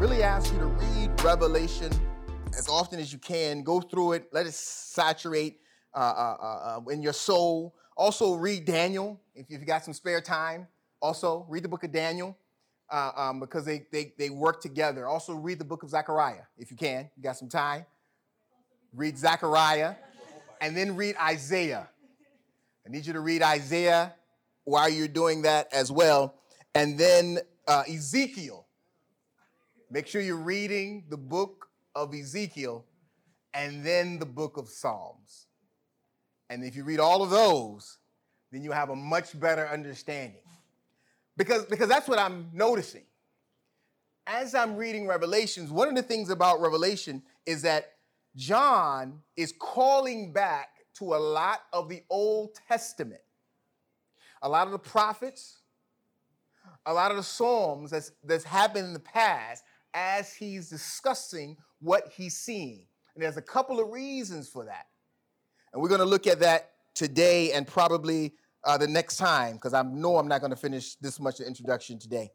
really ask you to read Revelation as often as you can. Go through it, let it saturate uh, uh, uh, uh, in your soul. Also, read Daniel if you've got some spare time. Also, read the book of Daniel uh, um, because they, they, they work together. Also, read the book of Zechariah if you can. You got some time. Read Zechariah and then read Isaiah. I need you to read Isaiah while you're doing that as well. And then uh, Ezekiel. Make sure you're reading the book of Ezekiel and then the book of Psalms. And if you read all of those, then you have a much better understanding. Because, because that's what I'm noticing. As I'm reading Revelations, one of the things about Revelation is that John is calling back to a lot of the Old Testament. A lot of the prophets, a lot of the Psalms that's, that's happened in the past as he's discussing what he's seeing. And there's a couple of reasons for that. And we're going to look at that today and probably uh, the next time because I know I'm not going to finish this much of introduction today.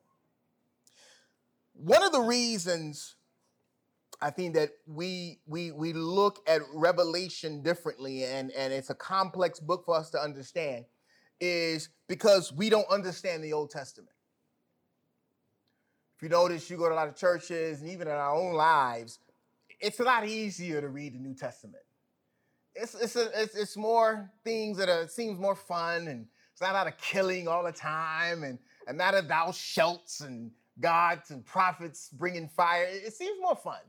One of the reasons I think that we we we look at Revelation differently, and and it's a complex book for us to understand, is because we don't understand the Old Testament. If you notice, you go to a lot of churches, and even in our own lives, it's a lot easier to read the New Testament. It's it's a, it's, it's more things that are seems more fun, and it's not lot of killing all the time, and and not a thou shalt and gods and prophets bringing fire. It seems more fun.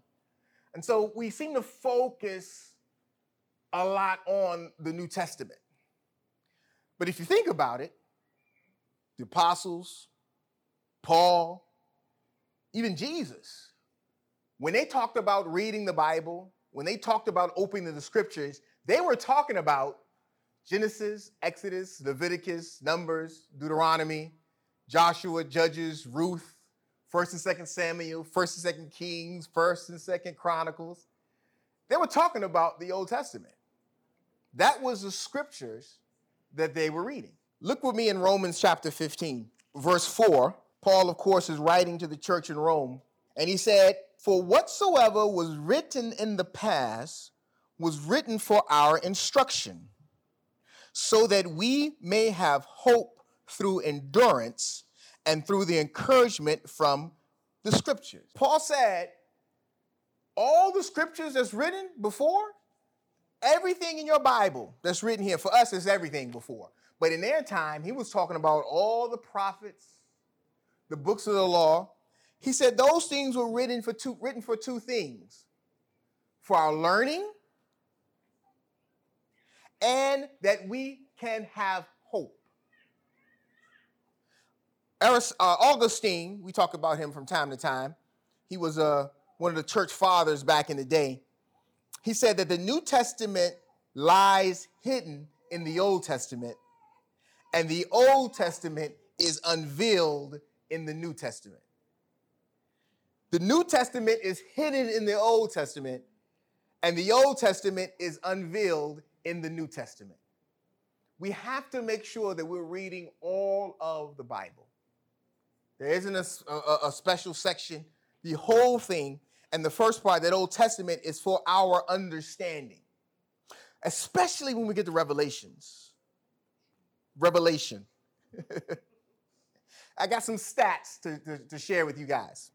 And so we seem to focus a lot on the New Testament. But if you think about it, the apostles, Paul, even Jesus, when they talked about reading the Bible, when they talked about opening the scriptures, they were talking about Genesis, Exodus, Leviticus, Numbers, Deuteronomy, Joshua, Judges, Ruth, First and Second Samuel, First and Second Kings, First and Second Chronicles. They were talking about the Old Testament. That was the scriptures that they were reading. Look with me in Romans chapter 15, verse 4. Paul, of course, is writing to the church in Rome, and he said, For whatsoever was written in the past was written for our instruction, so that we may have hope through endurance and through the encouragement from the scriptures. Paul said, all the scriptures that's written before, everything in your Bible that's written here, for us, is everything before. But in their time, he was talking about all the prophets, the books of the law. He said those things were written for two, written for two things for our learning and that we can have hope. Uh, Augustine, we talk about him from time to time. He was uh, one of the church fathers back in the day. He said that the New Testament lies hidden in the Old Testament, and the Old Testament is unveiled in the New Testament. The New Testament is hidden in the Old Testament, and the Old Testament is unveiled in the New Testament. We have to make sure that we're reading all of the Bible. There isn't a, a, a special section. The whole thing, and the first part, that Old Testament, is for our understanding, especially when we get to Revelations. Revelation. I got some stats to, to, to, share with you guys.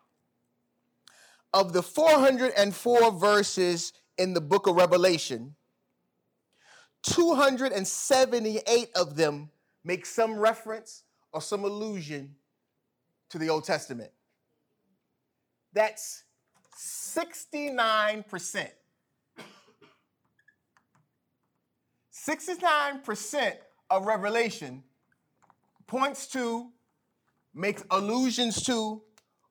Of the 404 verses in the book of Revelation, 278 of them make some reference or some allusion to the Old Testament. That's 69%. 69% of Revelation points to, makes allusions to,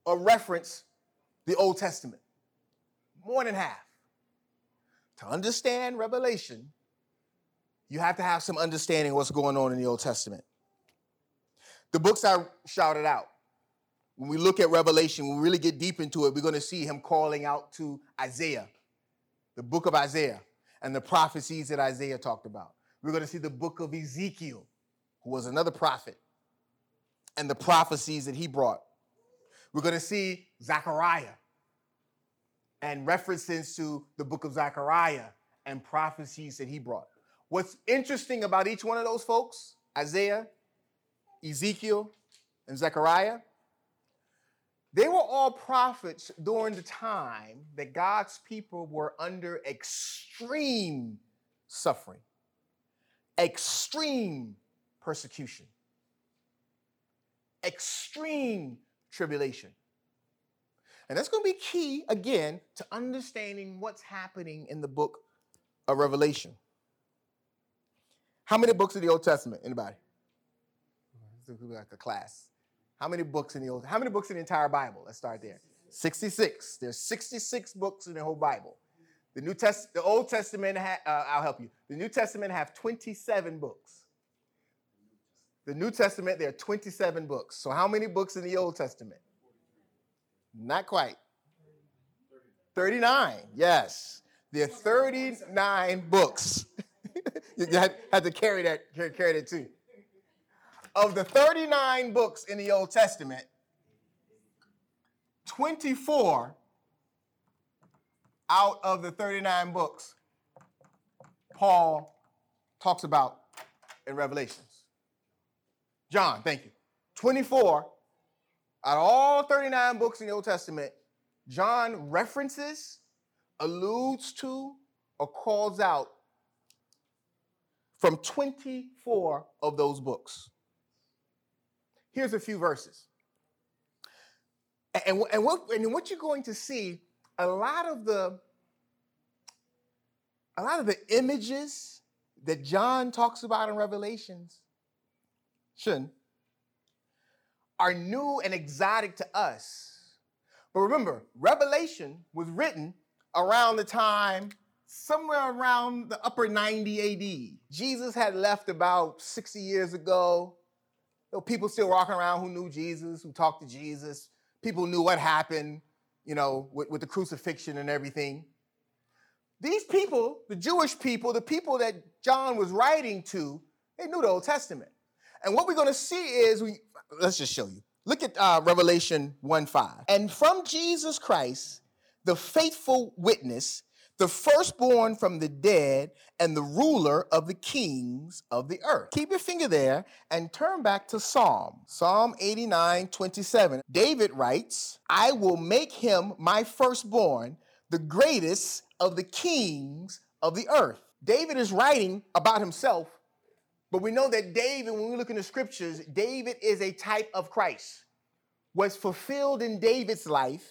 or reference the Old Testament. More than half. To understand Revelation, you have to have some understanding of what's going on in the Old Testament. The books I shouted out when we look at Revelation, when we really get deep into it, we're going to see him calling out to Isaiah, the book of Isaiah, and the prophecies that Isaiah talked about. We're going to see the book of Ezekiel, who was another prophet, and the prophecies that he brought. We're going to see Zechariah, and references to the book of Zechariah and prophecies that he brought. What's interesting about each one of those folks, Isaiah, Ezekiel, and Zechariah, they were all prophets during the time that God's people were under extreme suffering, extreme persecution, extreme tribulation. And that's going to be key, again, to understanding what's happening in the book of Revelation. How many books in the Old Testament? Anybody? Like a class. How many books in the Old? How many books in the entire Bible? Let's start there. 66. There's 66 books in the whole Bible. The New Test, the Old Testament. Ha- uh, I'll help you. The New Testament have 27 books. The New Testament there are 27 books. So how many books in the Old Testament? Not quite. 39. Yes, there are 39 books. you had, had, to carry that, carry that too. Of the 39 books in the Old Testament, 24 out of the 39 books Paul talks about in Revelations. John, thank you. 24 out of all 39 books in the Old Testament, John references, alludes to, or calls out from 24 of those books. Here's a few verses. And, and, what, and what you're going to see, a lot of the a lot of the images that John talks about in Revelations are new and exotic to us. But remember, Revelation was written around the time, somewhere around the upper 90 AD. Jesus had left about 60 years ago. There were people still walking around who knew Jesus, who talked to Jesus. People knew what happened, you know, with, with the crucifixion and everything. These people, the Jewish people, the people that John was writing to, they knew the Old Testament. And what we're going to see is we let's just show you. Look at uh, Revelation 1 5. And from Jesus Christ, the faithful witness, the firstborn from the dead, and the ruler of the kings of the earth. Keep your finger there and turn back to Psalm. Psalm 89 27. David writes, I will make him my firstborn, the greatest of the kings of the earth. David is writing about himself but we know that David, when we look in the scriptures, David is a type of Christ. What's fulfilled in David's life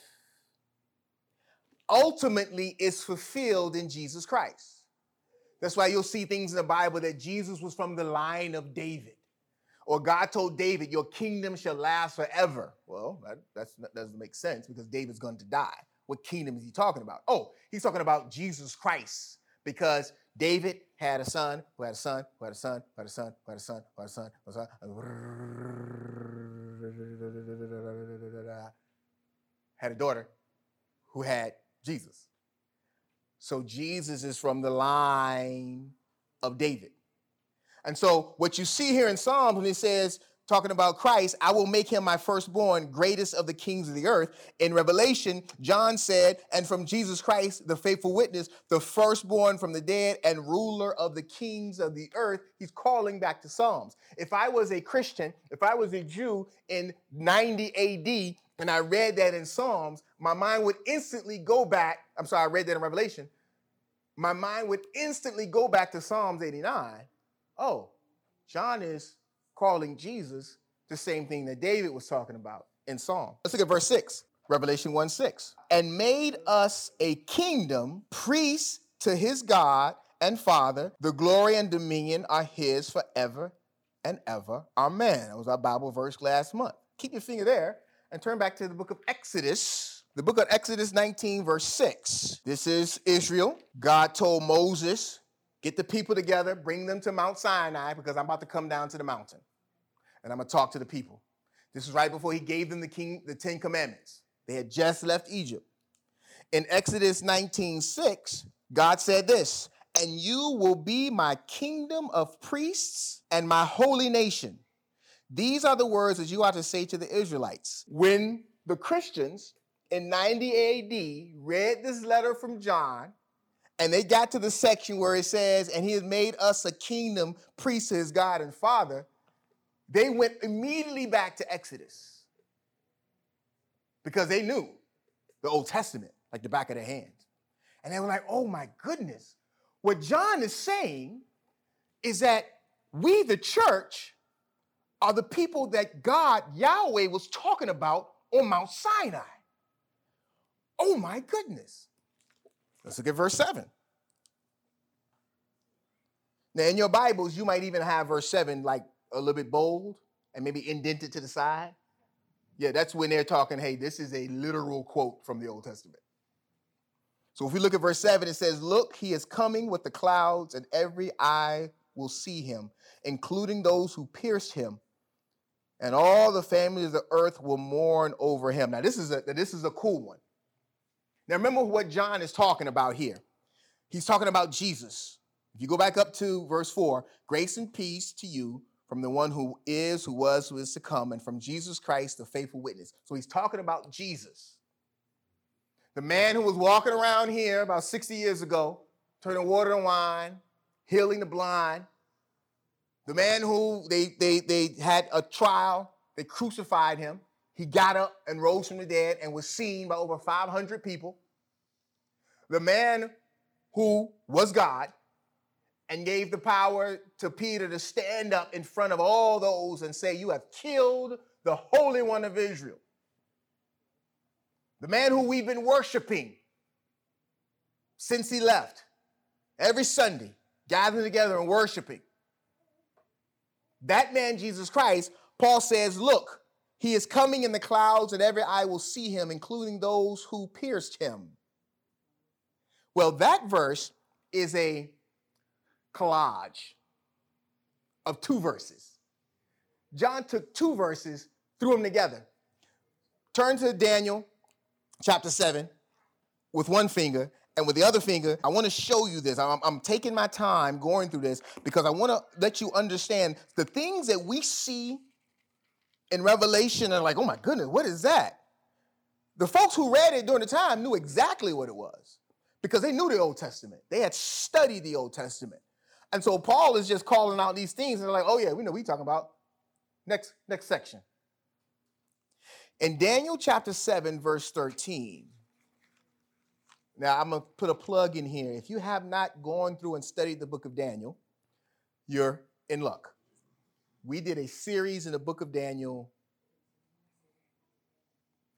ultimately is fulfilled in Jesus Christ. That's why you'll see things in the Bible that Jesus was from the line of David. Or God told David, Your kingdom shall last forever. Well, that, that doesn't make sense because David's going to die. What kingdom is he talking about? Oh, he's talking about Jesus Christ because David had a son who had a son who had a son who had a son who had a son who had a son who had a son. Had a daughter who had Jesus. So Jesus is from the line of David. And so what you see here in Psalms when he says, talking about Christ, I will make him my firstborn, greatest of the kings of the earth. In Revelation, John said, and from Jesus Christ, the faithful witness, the firstborn from the dead and ruler of the kings of the earth. He's calling back to Psalms. If I was a Christian, if I was a Jew in 90 AD, and I read that in Psalms, my mind would instantly go back. I'm sorry, I read that in Revelation. My mind would instantly go back to Psalms 89. Oh, John is calling Jesus the same thing that David was talking about in Psalm. Let's look at verse 6, Revelation 1 6. And made us a kingdom, priests to his God and Father. The glory and dominion are his forever and ever. Amen. That was our Bible verse last month. Keep your finger there and turn back to the book of Exodus. The book of Exodus 19, verse 6. This is Israel. God told Moses, Get the people together, bring them to Mount Sinai because I'm about to come down to the mountain and I'm going to talk to the people. This is right before he gave them the king the 10 commandments. They had just left Egypt. In Exodus 19:6, God said this, "And you will be my kingdom of priests and my holy nation." These are the words that you are to say to the Israelites. When the Christians in 90 AD read this letter from John, and they got to the section where it says, And he has made us a kingdom, priest to his God and Father, they went immediately back to Exodus because they knew the Old Testament like the back of their hands. And they were like, Oh my goodness. What John is saying is that we, the church, are the people that God, Yahweh, was talking about on Mount Sinai. Oh my goodness. Let's look at verse 7. Now, in your Bibles, you might even have verse 7 like a little bit bold and maybe indented to the side. Yeah, that's when they're talking, hey, this is a literal quote from the Old Testament. So if we look at verse 7, it says, Look, he is coming with the clouds, and every eye will see him, including those who pierced him. And all the families of the earth will mourn over him. Now, this is a this is a cool one. Now, remember what John is talking about here. He's talking about Jesus. If you go back up to verse 4, grace and peace to you from the one who is, who was, who is to come, and from Jesus Christ, the faithful witness. So he's talking about Jesus. The man who was walking around here about 60 years ago, turning water to wine, healing the blind. The man who they, they, they had a trial, they crucified him. He got up and rose from the dead and was seen by over 500 people. The man who was God and gave the power to Peter to stand up in front of all those and say, You have killed the Holy One of Israel. The man who we've been worshiping since he left every Sunday, gathering together and worshiping. That man, Jesus Christ, Paul says, Look, he is coming in the clouds, and every eye will see him, including those who pierced him. Well, that verse is a collage of two verses. John took two verses, threw them together. Turn to Daniel chapter 7 with one finger, and with the other finger, I want to show you this. I'm, I'm, taking my time going through this because I want to let you understand the things that we see in Revelation are like, oh my goodness, what is that? The folks who read it during the time knew exactly what it was because they knew the Old Testament. They had studied the Old Testament. And so Paul is just calling out these things and they're like, oh yeah, we know we talking about. Next, next section. In Daniel chapter 7, verse 13. Now I'm gonna put a plug in here. If you have not gone through and studied the book of Daniel, you're in luck. We did a series in the book of Daniel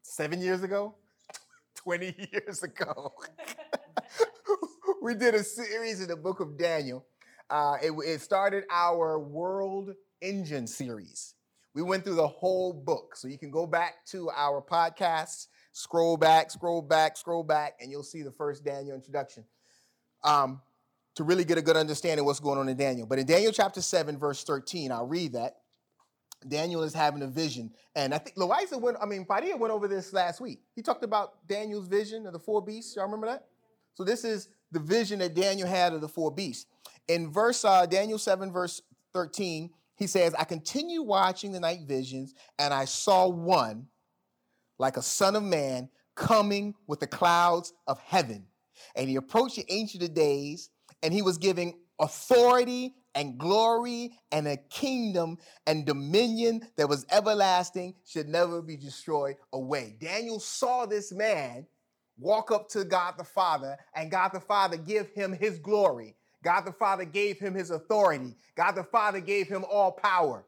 seven years ago, 20 years ago. we did a series in the book of Daniel uh, it, it started our World Engine series. We went through the whole book. So you can go back to our podcast, scroll back, scroll back, scroll back, and you'll see the first Daniel introduction um, to really get a good understanding what's going on in Daniel. But in Daniel chapter 7, verse 13, I'll read that. Daniel is having a vision. And I think Loiza went, I mean, Padilla went over this last week. He talked about Daniel's vision of the four beasts. Y'all remember that? So this is the vision that Daniel had of the four beasts. In verse uh, Daniel 7, verse 13, he says, I continue watching the night visions, and I saw one like a son of man coming with the clouds of heaven. And he approached the ancient of days, and he was giving authority and glory and a kingdom and dominion that was everlasting, should never be destroyed away. Daniel saw this man walk up to God the Father, and God the Father give him his glory. God the Father gave him his authority. God the Father gave him all power.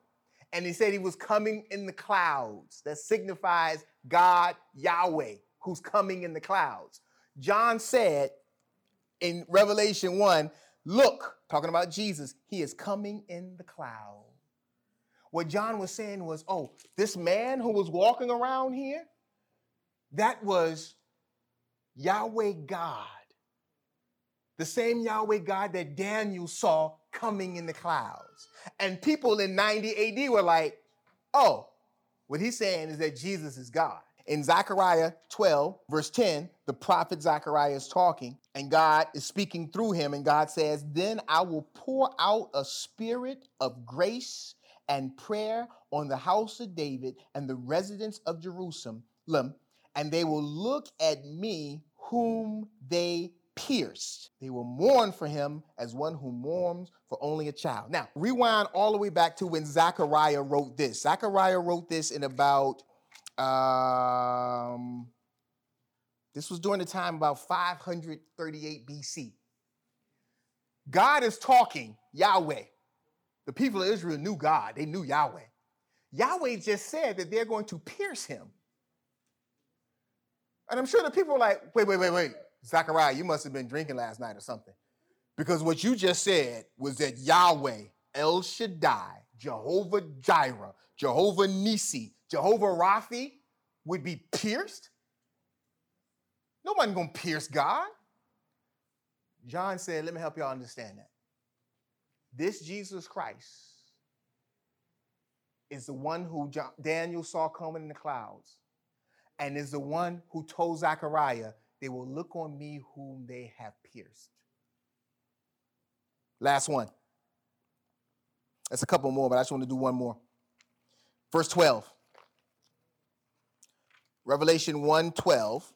And he said he was coming in the clouds. That signifies God, Yahweh, who's coming in the clouds. John said in Revelation 1, Look, talking about Jesus, he is coming in the cloud. What John was saying was, Oh, this man who was walking around here, that was Yahweh God the same Yahweh God that Daniel saw coming in the clouds. And people in 90 AD were like, oh, what he's saying is that Jesus is God. In Zechariah 12, verse 10, the prophet Zechariah is talking, and God is speaking through him. And God says, Then I will pour out a spirit of grace and prayer on the house of David and the residents of Jerusalem, and they will look at me whom they pierced. They will mourn for him as one who mourns for only a child. Now, rewind all the way back to when Zechariah wrote this. Zechariah wrote this in about, um, this was during the time about 538 BC. God is talking, Yahweh. The people of Israel knew God, they knew Yahweh. Yahweh just said that they're going to pierce him. And I'm sure the people are like, wait, wait, wait, wait. Zechariah, you must have been drinking last night or something. Because what you just said was that Yahweh, El Shaddai, Jehovah Jireh, Jehovah Nisi, Jehovah Raphi would be pierced? Nobody's gonna pierce God. John said, let me help y'all understand that. This Jesus Christ is the one who John, Daniel saw coming in the clouds and is the one who told Zechariah they will look on me whom they have pierced. Last one. That's a couple more, but I just want to do one more. Verse 12. Revelation 1 12.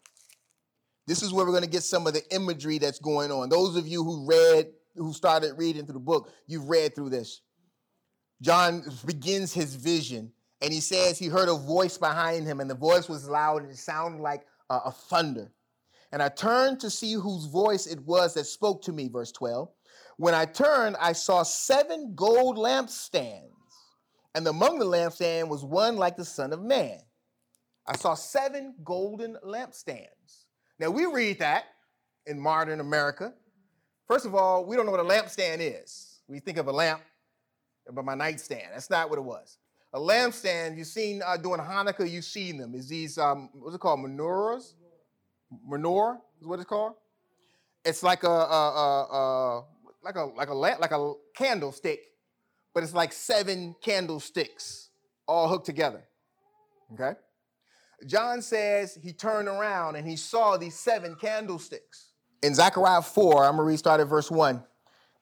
This is where we're going to get some of the imagery that's going on. Those of you who read, who started reading through the book, you've read through this. John begins his vision and he says he heard a voice behind him, and the voice was loud and it sounded like a, a thunder. And I turned to see whose voice it was that spoke to me, verse 12. When I turned, I saw seven gold lampstands, and among the lampstands was one like the Son of Man. I saw seven golden lampstands. Now we read that in modern America. First of all, we don't know what a lampstand is. We think of a lamp, but my nightstand. That's not what it was. A lampstand, you've seen uh, during Hanukkah, you've seen them. Is these, um, what's it called, menorahs? Menorah is what it's called. It's like a, a, a, a like a like a like a candlestick, but it's like seven candlesticks all hooked together. Okay. John says he turned around and he saw these seven candlesticks. In Zechariah 4, I'm gonna read start at verse 1.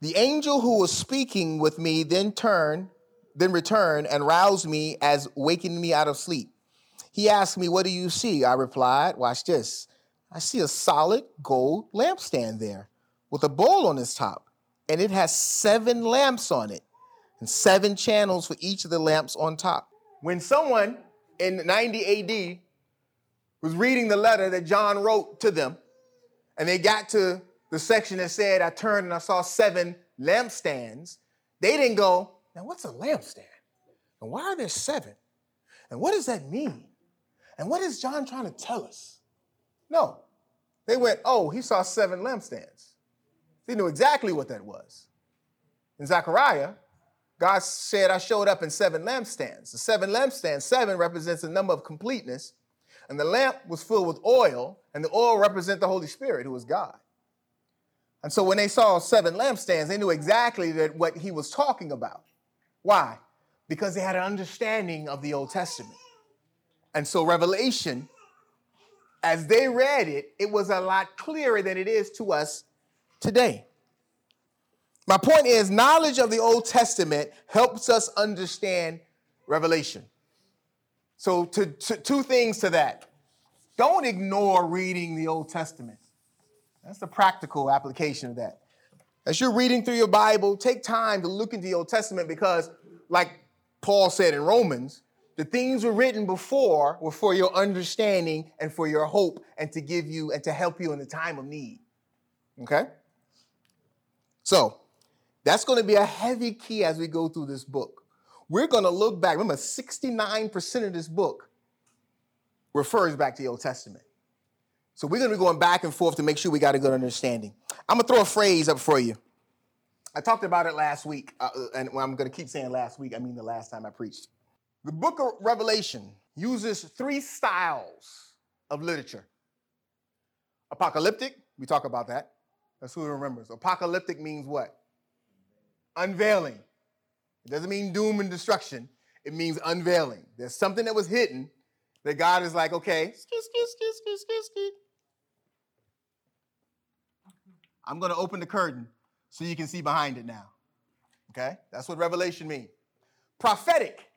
The angel who was speaking with me then turned, then returned and roused me as waking me out of sleep. He asked me, What do you see? I replied, Watch this. I see a solid gold lampstand there with a bowl on its top, and it has seven lamps on it and seven channels for each of the lamps on top. When someone in 90 AD was reading the letter that John wrote to them, and they got to the section that said, I turned and I saw seven lampstands, they didn't go, Now, what's a lampstand? And why are there seven? And what does that mean? And what is John trying to tell us? No. They went, oh, he saw seven lampstands. They knew exactly what that was. In Zechariah, God said, I showed up in seven lampstands. The seven lampstands, seven represents the number of completeness, and the lamp was filled with oil, and the oil represents the Holy Spirit, who is God. And so when they saw seven lampstands, they knew exactly that what he was talking about. Why? Because they had an understanding of the Old Testament. And so Revelation as they read it, it was a lot clearer than it is to us today. My point is, knowledge of the Old Testament helps us understand Revelation. So, to, to, two things to that. Don't ignore reading the Old Testament. That's the practical application of that. As you're reading through your Bible, take time to look into the Old Testament because, like Paul said in Romans, the things were written before were for your understanding and for your hope and to give you and to help you in the time of need. Okay? So, that's going to be a heavy key as we go through this book. We're going to look back. Remember, 69% of this book refers back to the Old Testament. So, we're going to be going back and forth to make sure we got a good understanding. I'm going to throw a phrase up for you. I talked about it last week, uh, and I'm going to keep saying last week, I mean the last time I preached. The book of Revelation uses three styles of literature apocalyptic, we talk about that. That's who remembers. Apocalyptic means what? Unveiling. It doesn't mean doom and destruction, it means unveiling. There's something that was hidden that God is like, okay, I'm going to open the curtain so you can see behind it now. Okay? That's what revelation means. Prophetic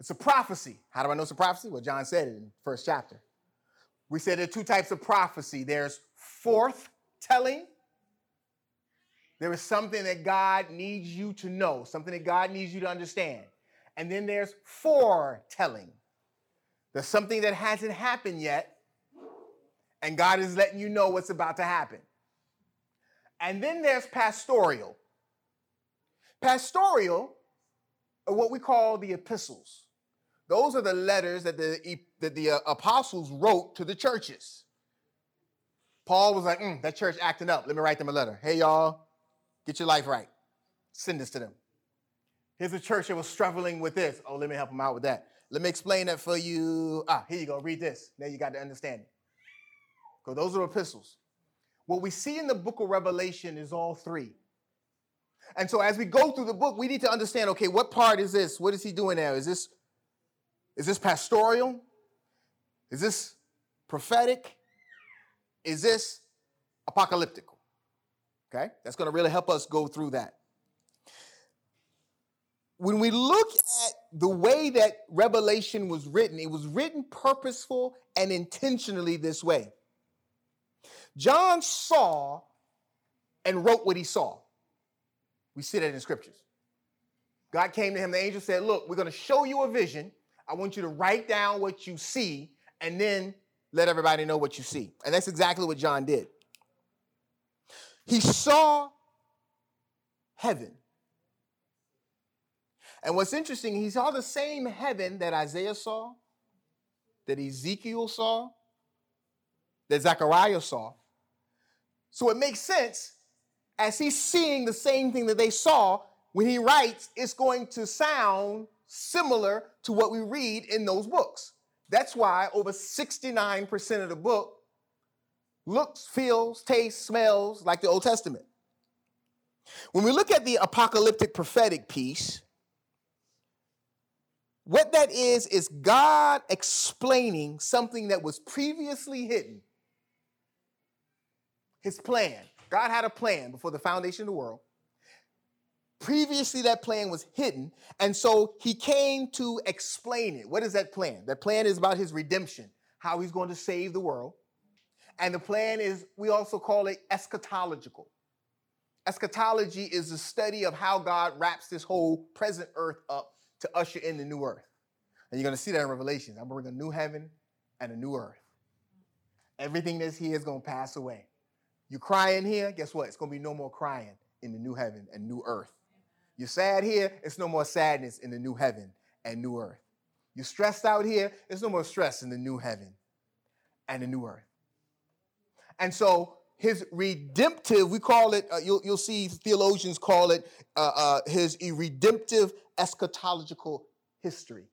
It's a prophecy. How do I know it's a prophecy? Well, John said it in the first chapter. We said there are two types of prophecy there's forth telling. There is something that God needs you to know, something that God needs you to understand. And then there's foretelling. There's something that hasn't happened yet, and God is letting you know what's about to happen. And then there's pastoral. Pastoral are what we call the epistles. Those are the letters that the, that the uh, apostles wrote to the churches. Paul was like, mm, that church acting up. Let me write them a letter. Hey, y'all, get your life right. Send this to them. Here's a church that was struggling with this. Oh, let me help them out with that. Let me explain that for you. Ah, here you go. Read this. Now you got to understand. So those are epistles. What we see in the book of Revelation is all three. And so as we go through the book, we need to understand, okay, what part is this? What is he doing there? Is this is this pastoral? Is this prophetic? Is this apocalyptic? Okay? That's going to really help us go through that. When we look at the way that Revelation was written, it was written purposeful and intentionally this way. John saw and wrote what he saw. We see that in scriptures. God came to him, the angel said, Look, we're going to show you a vision. I want you to write down what you see and then let everybody know what you see. And that's exactly what John did. He saw heaven. And what's interesting, he saw the same heaven that Isaiah saw, that Ezekiel saw, that Zechariah saw. So it makes sense as he's seeing the same thing that they saw, when he writes, it's going to sound similar to what we read in those books. That's why over 69% of the book looks, feels, tastes, smells like the Old Testament. When we look at the apocalyptic prophetic piece, what that is, is God explaining something that was previously hidden his plan. God had a plan before the foundation of the world. Previously, that plan was hidden, and so he came to explain it. What is that plan? That plan is about his redemption, how he's going to save the world. And the plan is, we also call it eschatological. Eschatology is the study of how God wraps this whole present earth up to usher in the new earth. And you're going to see that in Revelation. I'm bringing a new heaven and a new earth. Everything that's here is going to pass away. You crying here, guess what? It's going to be no more crying in the new heaven and new earth. You're sad here, it's no more sadness in the new heaven and new earth. You're stressed out here, there's no more stress in the new heaven and the new earth. And so his redemptive, we call it, uh, you'll, you'll see theologians call it uh, uh, his redemptive eschatological history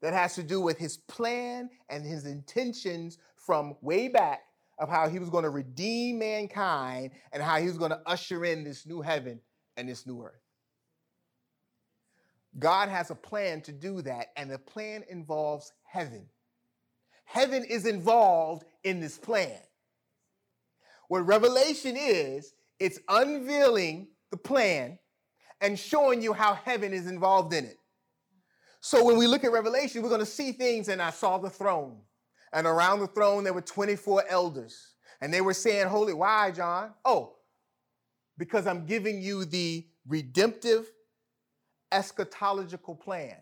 that has to do with his plan and his intentions from way back of how he was going to redeem mankind and how he was going to usher in this new heaven and this new earth. God has a plan to do that, and the plan involves heaven. Heaven is involved in this plan. What Revelation is, it's unveiling the plan and showing you how heaven is involved in it. So when we look at Revelation, we're going to see things, and I saw the throne. And around the throne, there were 24 elders. And they were saying, Holy, why, John? Oh, because I'm giving you the redemptive eschatological plan.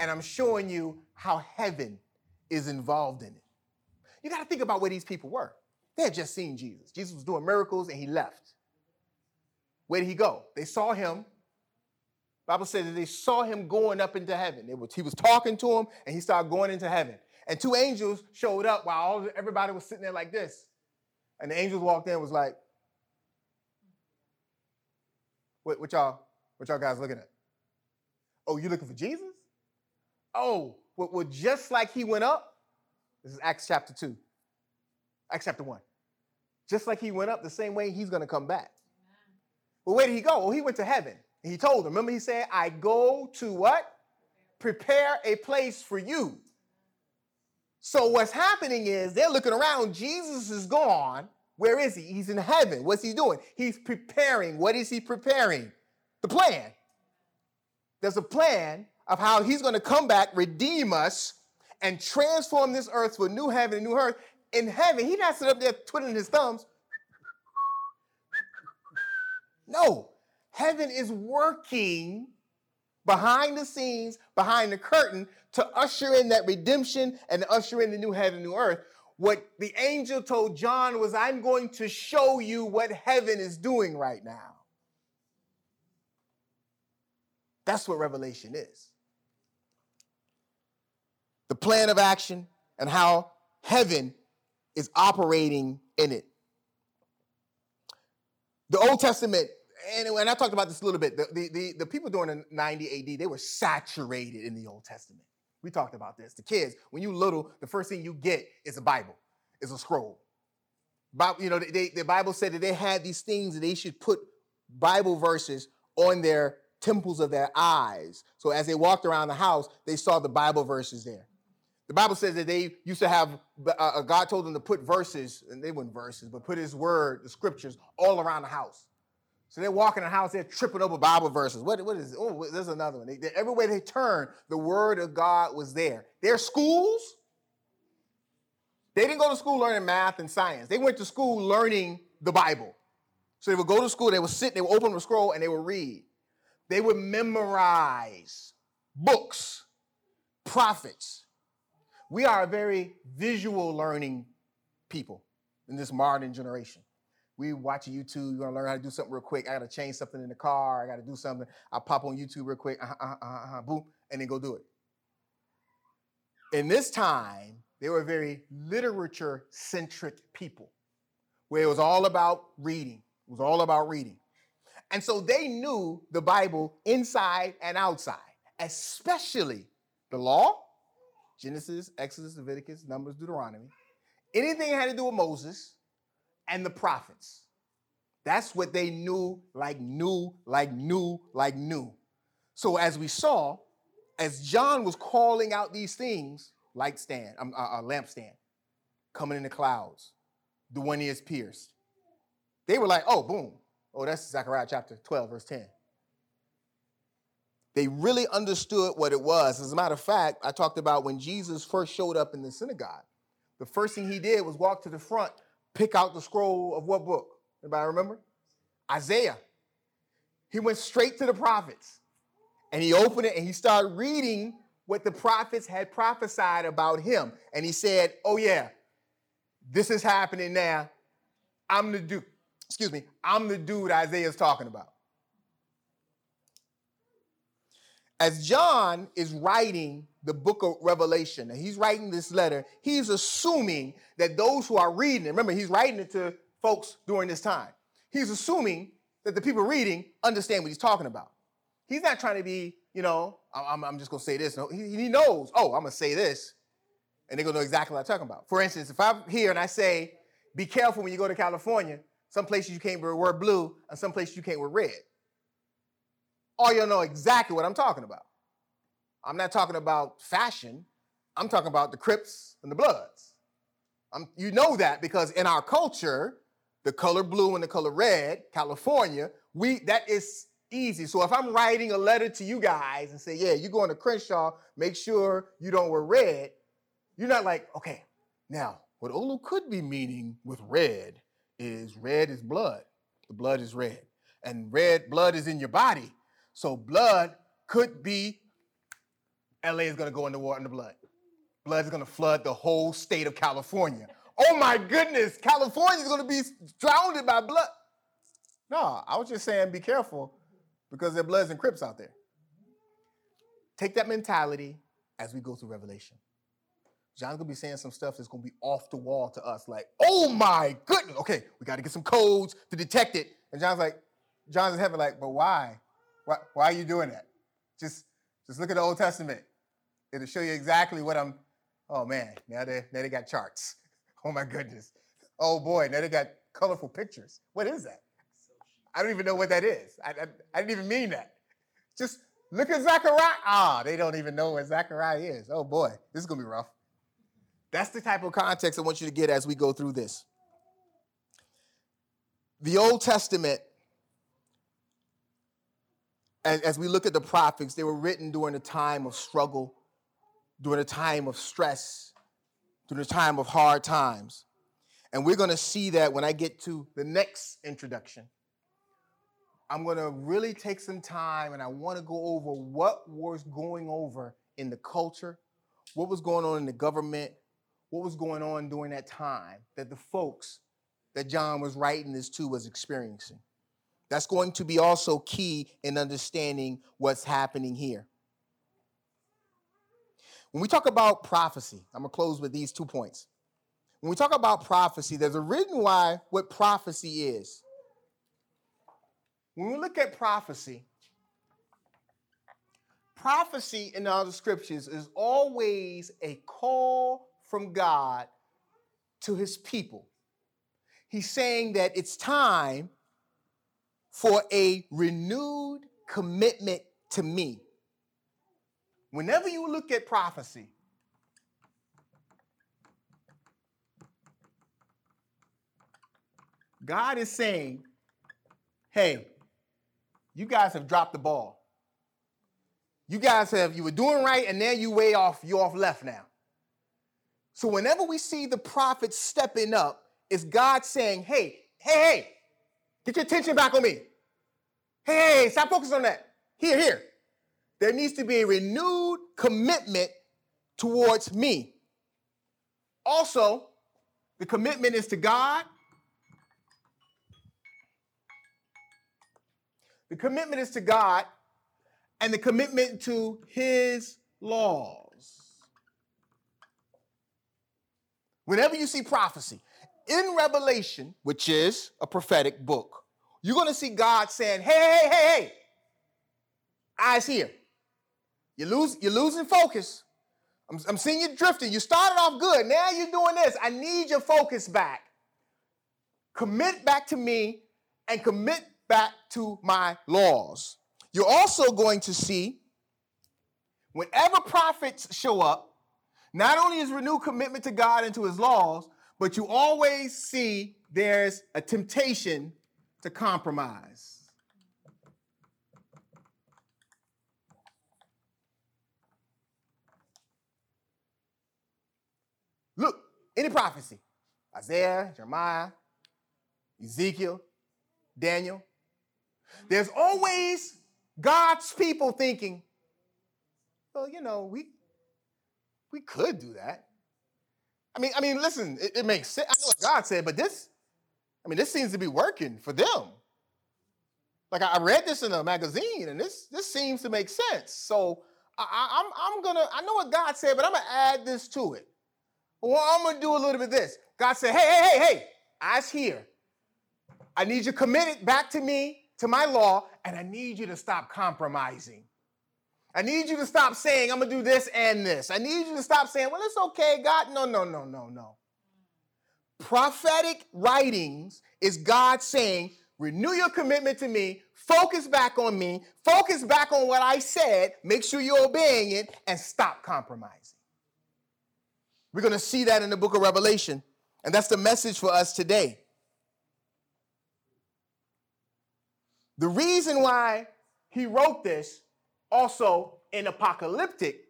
And I'm showing you how heaven is involved in it. You got to think about where these people were. They had just seen Jesus. Jesus was doing miracles and he left. Where did he go? They saw him. Bible says that they saw him going up into heaven. Was, he was talking to him and he started going into heaven. And two angels showed up while all, everybody was sitting there like this. And the angels walked in was like, what, what y'all, what y'all guys looking at? Oh, you looking for Jesus? Oh, well, well, just like he went up, this is Acts chapter 2. Acts chapter 1. Just like he went up, the same way he's going to come back. Well, where did he go? Well, he went to heaven. And he told them, remember he said, I go to what? Prepare a place for you. So what's happening is they're looking around. Jesus is gone. Where is he? He's in heaven. What's he doing? He's preparing. What is he preparing? The plan. There's a plan of how he's going to come back, redeem us, and transform this earth to a new heaven and new earth. In heaven, he's not sitting up there twiddling his thumbs. No, heaven is working behind the scenes, behind the curtain, to usher in that redemption and usher in the new heaven and new earth. What the angel told John was, I'm going to show you what heaven is doing right now. That's what revelation is. The plan of action and how heaven is operating in it. The Old Testament, and, I talked about this a little bit, the, the, the, the people during the 90 AD, they were saturated in the Old Testament. We talked about this. The kids, when you little, the first thing you get is a Bible, is a scroll. Bible, you know, they, the Bible said that they had these things that they should put Bible verses on their temples of their eyes. So as they walked around the house, they saw the Bible verses there. The Bible says that they used to have, uh, uh, God told them to put verses, and they weren't verses, but put his word, the scriptures, all around the house. So they're walking in the house, they're tripping over Bible verses. What, what is it? Oh, there's another one. They, they, everywhere they turn, the word of God was there. Their schools, they didn't go to school learning math and science. They went to school learning the Bible. So they would go to school, they would sit, they would open the scroll, and they would read. They would memorize books, prophets. We are a very visual learning people in this modern generation. We watch YouTube, you want to learn how to do something real quick. I got to change something in the car. I got to do something. I'll pop on YouTube real quick, uh-huh, uh-huh, uh-huh, boom, and then go do it. In this time, they were very literature centric people where it was all about reading. It was all about reading. And so they knew the Bible inside and outside, especially the law, Genesis, Exodus, Leviticus, Numbers, Deuteronomy, anything had to do with Moses and the prophets. That's what they knew, like knew, like knew, like knew. So as we saw, as John was calling out these things, light stand, um, uh, a lampstand, coming in the clouds, the one he is pierced. They were like, oh, boom, Oh, that's Zechariah chapter 12, verse 10. They really understood what it was. As a matter of fact, I talked about when Jesus first showed up in the synagogue, the first thing he did was walk to the front, pick out the scroll of what book? Anybody remember? Isaiah. He went straight to the prophets and he opened it and he started reading what the prophets had prophesied about him. And he said, Oh, yeah, this is happening now. I'm the Duke excuse me, I'm the dude Isaiah's talking about. As John is writing the book of Revelation, and he's writing this letter, he's assuming that those who are reading it, remember, he's writing it to folks during this time. He's assuming that the people reading understand what he's talking about. He's not trying to be, you know, I'm, I'm just going to say this. No, he, he knows, oh, I'm going to say this, and they're going to know exactly what I'm talking about. For instance, if I'm here and I say, be careful when you go to California, some places you can't wear blue, and some places you can't wear red. All y'all know exactly what I'm talking about. I'm not talking about fashion. I'm talking about the Crips and the Bloods. I'm, you know that because in our culture, the color blue and the color red, California, we that is easy. So if I'm writing a letter to you guys and say, yeah, you're going to Crenshaw, make sure you don't wear red, you're not like, okay, now what Olu could be meaning with red is red is blood. The blood is red. And red blood is in your body. So blood could be LA is going to go into war the blood. Blood is going to flood the whole state of California. Oh my goodness, California is going to be drowned by blood. No, I was just saying be careful because there are Bloods and Crips out there. Take that mentality as we go through Revelation. John's gonna be saying some stuff that's gonna be off the wall to us, like, oh my goodness, okay, we gotta get some codes to detect it. And John's like, John's in heaven, like, but why? Why, why are you doing that? Just just look at the Old Testament. It'll show you exactly what I'm. Oh man, now they now they got charts. Oh my goodness. Oh boy, now they got colorful pictures. What is that? I don't even know what that is. I, I, I didn't even mean that. Just look at Zechariah. Ah, they don't even know what Zechariah is. Oh boy, this is gonna be rough. That's the type of context I want you to get as we go through this. The Old Testament, as, we look at the prophets, they were written during a time of struggle, during a time of stress, during a time of hard times. And we're going to see that when I get to the next introduction. I'm going to really take some time and I want to go over what was going over in the culture, what was going on in the government, what was going on during that time that the folks that John was writing this to was experiencing. That's going to be also key in understanding what's happening here. When we talk about prophecy, I'm going to close with these two points. When we talk about prophecy, there's a reason why what prophecy is. When we look at prophecy, prophecy in the scriptures is always a call from God to his people. He's saying that it's time for a renewed commitment to me. Whenever you look at prophecy, God is saying, hey, you guys have dropped the ball. You guys have, you were doing right, and now you way off, you off left now. So whenever we see the prophet stepping up, it's God saying, hey, hey, hey, get your attention back on me. Hey, hey, stop focusing on that. Here, here. There needs to be a renewed commitment towards me. Also, the commitment is to God The commitment is to God and the commitment to his laws. Whenever you see prophecy in Revelation, which is a prophetic book, you're going to see God saying, hey, hey, hey, hey, eyes here. You lose, you're losing focus. I'm, I'm seeing you drifting. You started off good. Now you're doing this. I need your focus back. Commit back to me and commit back to my laws. You're also going to see whenever prophets show up, not only is renewed commitment to God and to his laws, but you always see there's a temptation to compromise. Look, any prophecy, Isaiah, Jeremiah, Ezekiel, Daniel, there's always God's people thinking, well, you know, we we could do that. I mean, I mean, listen, it, it makes sense. I know what God said, but this, I mean, this seems to be working for them. Like I read this in a magazine, and this this seems to make sense. So I, am I'm, I'm gonna I know what God said, but I'm gonna add this to it. Well, I'm gonna do a little bit of this. God said, hey, hey, hey, hey, eyes here. I need you committed back to me to my law, and I need you to stop compromising. I need you to stop saying, I'm gonna do this and this. I need you to stop saying, well, it's okay, God. No, no, no, no, no. Prophetic writings is God saying, renew your commitment to me, focus back on me, focus back on what I said, make sure you're obeying it, and stop compromising. We're gonna see that in the book of Revelation, and that's the message for us today. The reason why he wrote this also in apocalyptic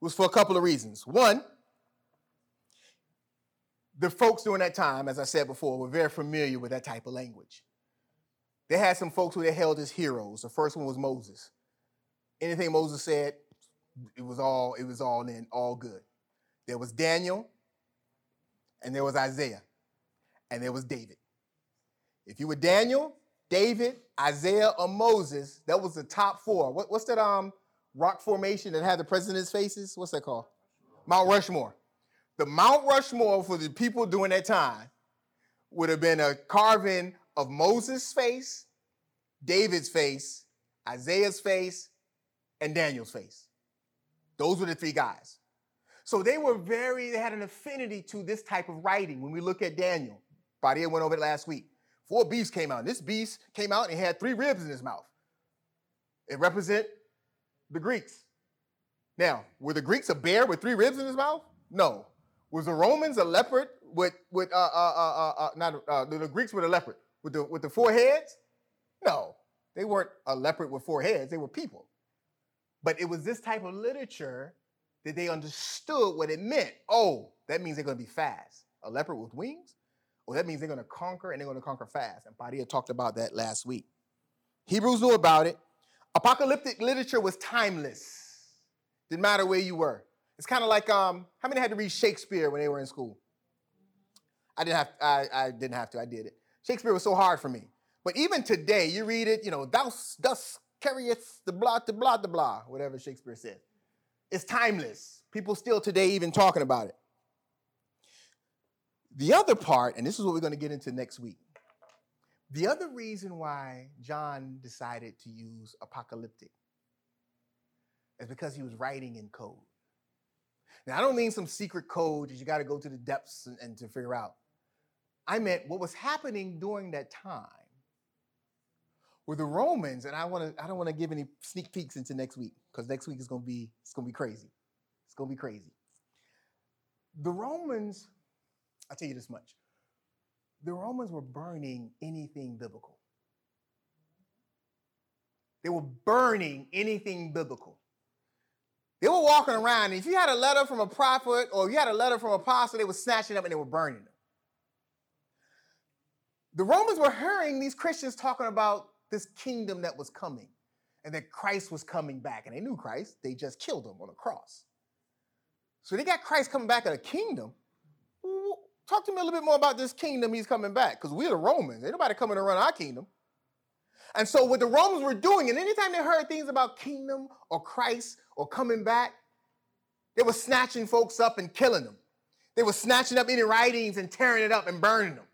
was for a couple of reasons. One, the folks during that time, as I said before, were very familiar with that type of language. They had some folks who they held as heroes. The first one was Moses. Anything Moses said, it was all it was all in all good. There was Daniel, and there was Isaiah, and there was David. If you were Daniel, David, Isaiah, or Moses, that was the top four. What, what's that um rock formation that had the president's faces? What's that called? Mount Rushmore. The Mount Rushmore for the people during that time would have been a carving of Moses' face, David's face, Isaiah's face, and Daniel's face. Those were the three guys. So they were very, they had an affinity to this type of writing. When we look at Daniel, Badia went over it last week. Four beasts came out. And This beast came out and had three ribs in his mouth. It represent the Greeks. Now, were the Greeks a bear with three ribs in his mouth? No. Was the Romans a leopard with with uh uh uh, uh, uh not uh, the Greeks with a leopard with the with the four heads? No. They weren't a leopard with four heads, they were people. But it was this type of literature that they understood what it meant. Oh, that means they're going to be fast. A leopard with wings? Well, that means they're going to conquer and they're going to conquer fast. And Padilla talked about that last week. Hebrews knew about it. Apocalyptic literature was timeless. Didn't matter where you were. It's kind of like um, how many had to read Shakespeare when they were in school? I didn't have I, I didn't have to, I did it. Shakespeare was so hard for me. But even today, you read it, you know, thou thus carriest the blah, the blah, the blah, whatever Shakespeare said. It's timeless. People still today even talking about it. The other part, and this is what we're going to get into next week. The other reason why John decided to use apocalyptic is because he was writing in code. Now, I don't mean some secret code that you got to go to the depths and, and to figure out. I meant what was happening during that time were the Romans, and I want to I don't want to give any sneak peeks into next week because next week is gonna be it's gonna be crazy. It's gonna be crazy. The Romans, I'll tell you this much. The Romans were burning anything biblical. They were burning anything biblical. They were walking around, and if you had a letter from a prophet or you had a letter from a apostle, they were snatching up and they were burning them. The Romans were hearing these Christians talking about this kingdom that was coming and that Christ was coming back. And they knew Christ, they just killed him on a cross. So they got Christ coming back at a kingdom. Talk to me a little bit more about this kingdom he's coming back, because we're the Romans. Ain't nobody coming to run our kingdom. And so what the Romans were doing, and anytime they heard things about kingdom or Christ or coming back, they were snatching folks up and killing them. They were snatching up any writings and tearing it up and burning them.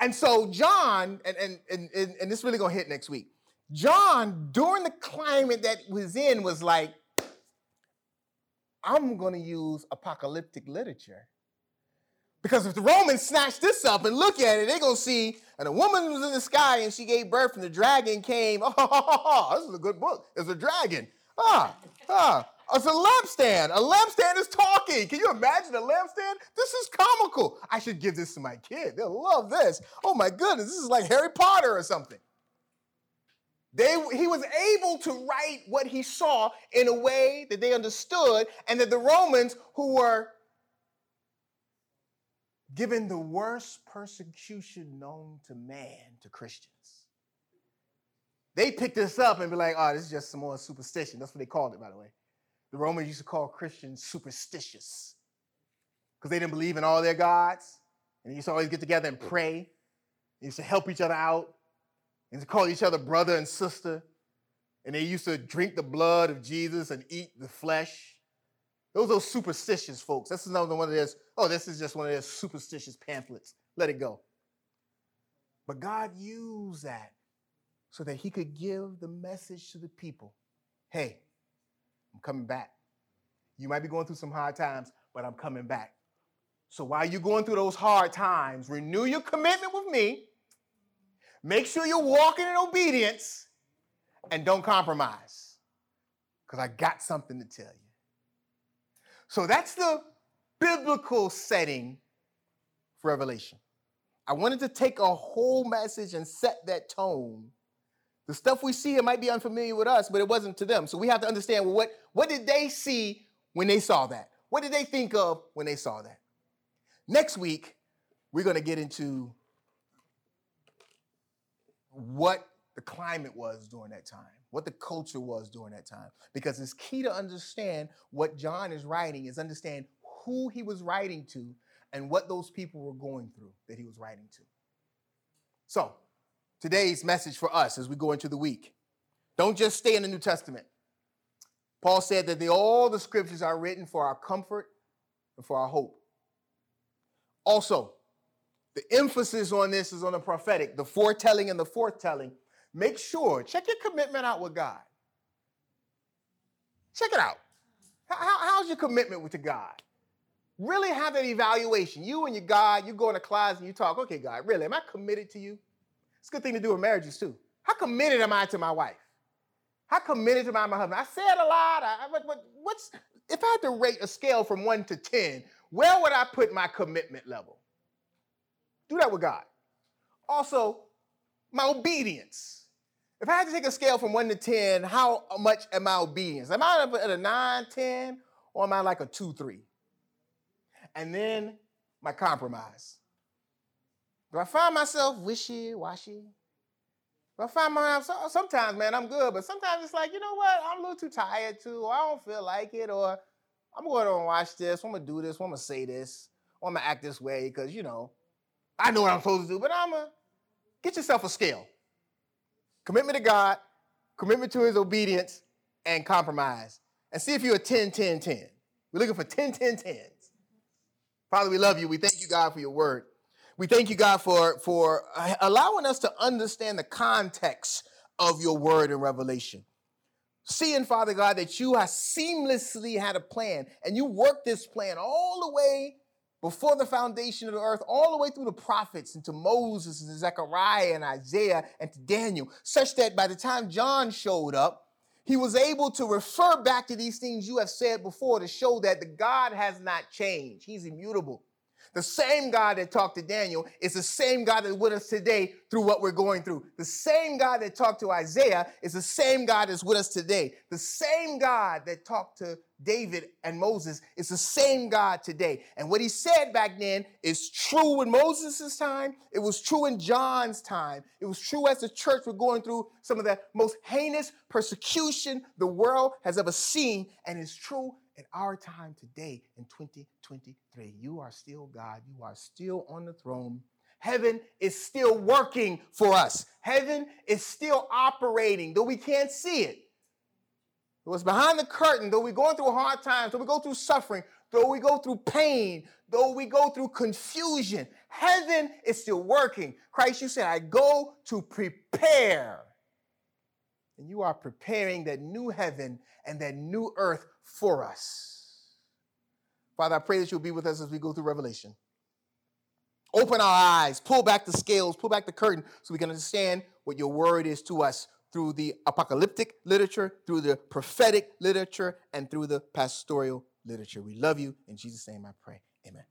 And so John, and, and, and, and this really gonna hit next week. John, during the climate that was in, was like, I'm gonna use apocalyptic literature. Because if the Romans snatch this up and look at it, they're gonna see, and a woman was in the sky and she gave birth, and the dragon came. Oh this is a good book. It's a dragon. Ah, ah. It's a lampstand. A lampstand is talking. Can you imagine a lampstand? This is comical. I should give this to my kid. They'll love this. Oh my goodness, this is like Harry Potter or something. They, he was able to write what he saw in a way that they understood, and that the Romans, who were given the worst persecution known to man to Christians, they picked this up and be like, oh, this is just some more superstition. That's what they called it, by the way. The Romans used to call Christians superstitious because they didn't believe in all their gods. And they used to always get together and pray. They used to help each other out and to call each other brother and sister. And they used to drink the blood of Jesus and eat the flesh. Those are superstitious folks. This is another one of those, oh, this is just one of those superstitious pamphlets. Let it go. But God used that so that he could give the message to the people. Hey, I'm coming back. You might be going through some hard times, but I'm coming back. So while you're going through those hard times, renew your commitment with me. Make sure you're walking in obedience and don't compromise because I got something to tell you. So that's the biblical setting for Revelation. I wanted to take a whole message and set that tone the stuff we see, it might be unfamiliar with us, but it wasn't to them. So we have to understand what, what did they see when they saw that? What did they think of when they saw that? Next week, we're going to get into what the climate was during that time, what the culture was during that time. Because it's key to understand what John is writing, is understand who he was writing to and what those people were going through that he was writing to. So, today's message for us as we go into the week. Don't just stay in the New Testament. Paul said that the, all the scriptures are written for our comfort and for our hope. Also, the emphasis on this is on the prophetic, the foretelling and the forthtelling. Make sure, check your commitment out with God. Check it out. How, how's your commitment with the God? Really have that evaluation. You and your God, you go in a closet and you talk, okay, God, really, am I committed to you? It's a good thing to do in marriages too. How committed am I to my wife? How committed am I to my husband? I said a lot. I, but, what's if I had to rate a scale from one to ten? Where would I put my commitment level? Do that with God. Also, my obedience. If I had to take a scale from one to 10, how much am I obedience? Am I at a 9, 10, or am I like a 2, 3? And then my compromise. Do I find myself wishy washy? Do I find myself sometimes, man, I'm good, but sometimes it's like, you know what? I'm a little too tired too, or I don't feel like it, or I'm going to watch this, I'm gonna do this, I'm gonna say this, or I'm gonna act this way, because you know, I know what I'm supposed to do, but I'm gonna get yourself a scale. Commitment to God, commitment to his obedience, and compromise. And see if you're a 10, 10, 10. We're looking for 10, 10, 10s. Father, we love you. We thank you, God, for your word. We thank you, God, for, for allowing us to understand the context of your word in Revelation. Seeing, Father God, that you have seamlessly had a plan and you worked this plan all the way before the foundation of the earth, all the way through the prophets and to Moses and Zechariah and Isaiah and to Daniel, such that by the time John showed up, he was able to refer back to these things you have said before to show that the God has not changed. He's immutable. The same God that talked to Daniel is the same God that's with us today through what we're going through. The same God that talked to Isaiah is the same God that's with us today. The same God that talked to David and Moses is the same God today. And what he said back then is true in Moses' time. It was true in John's time. It was true as the church were going through some of the most heinous persecution the world has ever seen. And it's true in our time today in 2023. You are still God. You are still on the throne. Heaven is still working for us. Heaven is still operating, though we can't see it. What's behind the curtain, though we're going through hard times, though we go through suffering, though we go through pain, though we go through confusion, heaven is still working. Christ, you said, I go to prepare. And you are preparing that new heaven and that new earth for us. Father, I pray that you'll be with us as we go through Revelation. Open our eyes, pull back the scales, pull back the curtain so we can understand what your word is to us through the apocalyptic literature, through the prophetic literature, and through the pastoral literature. We love you. In Jesus' name I pray. Amen.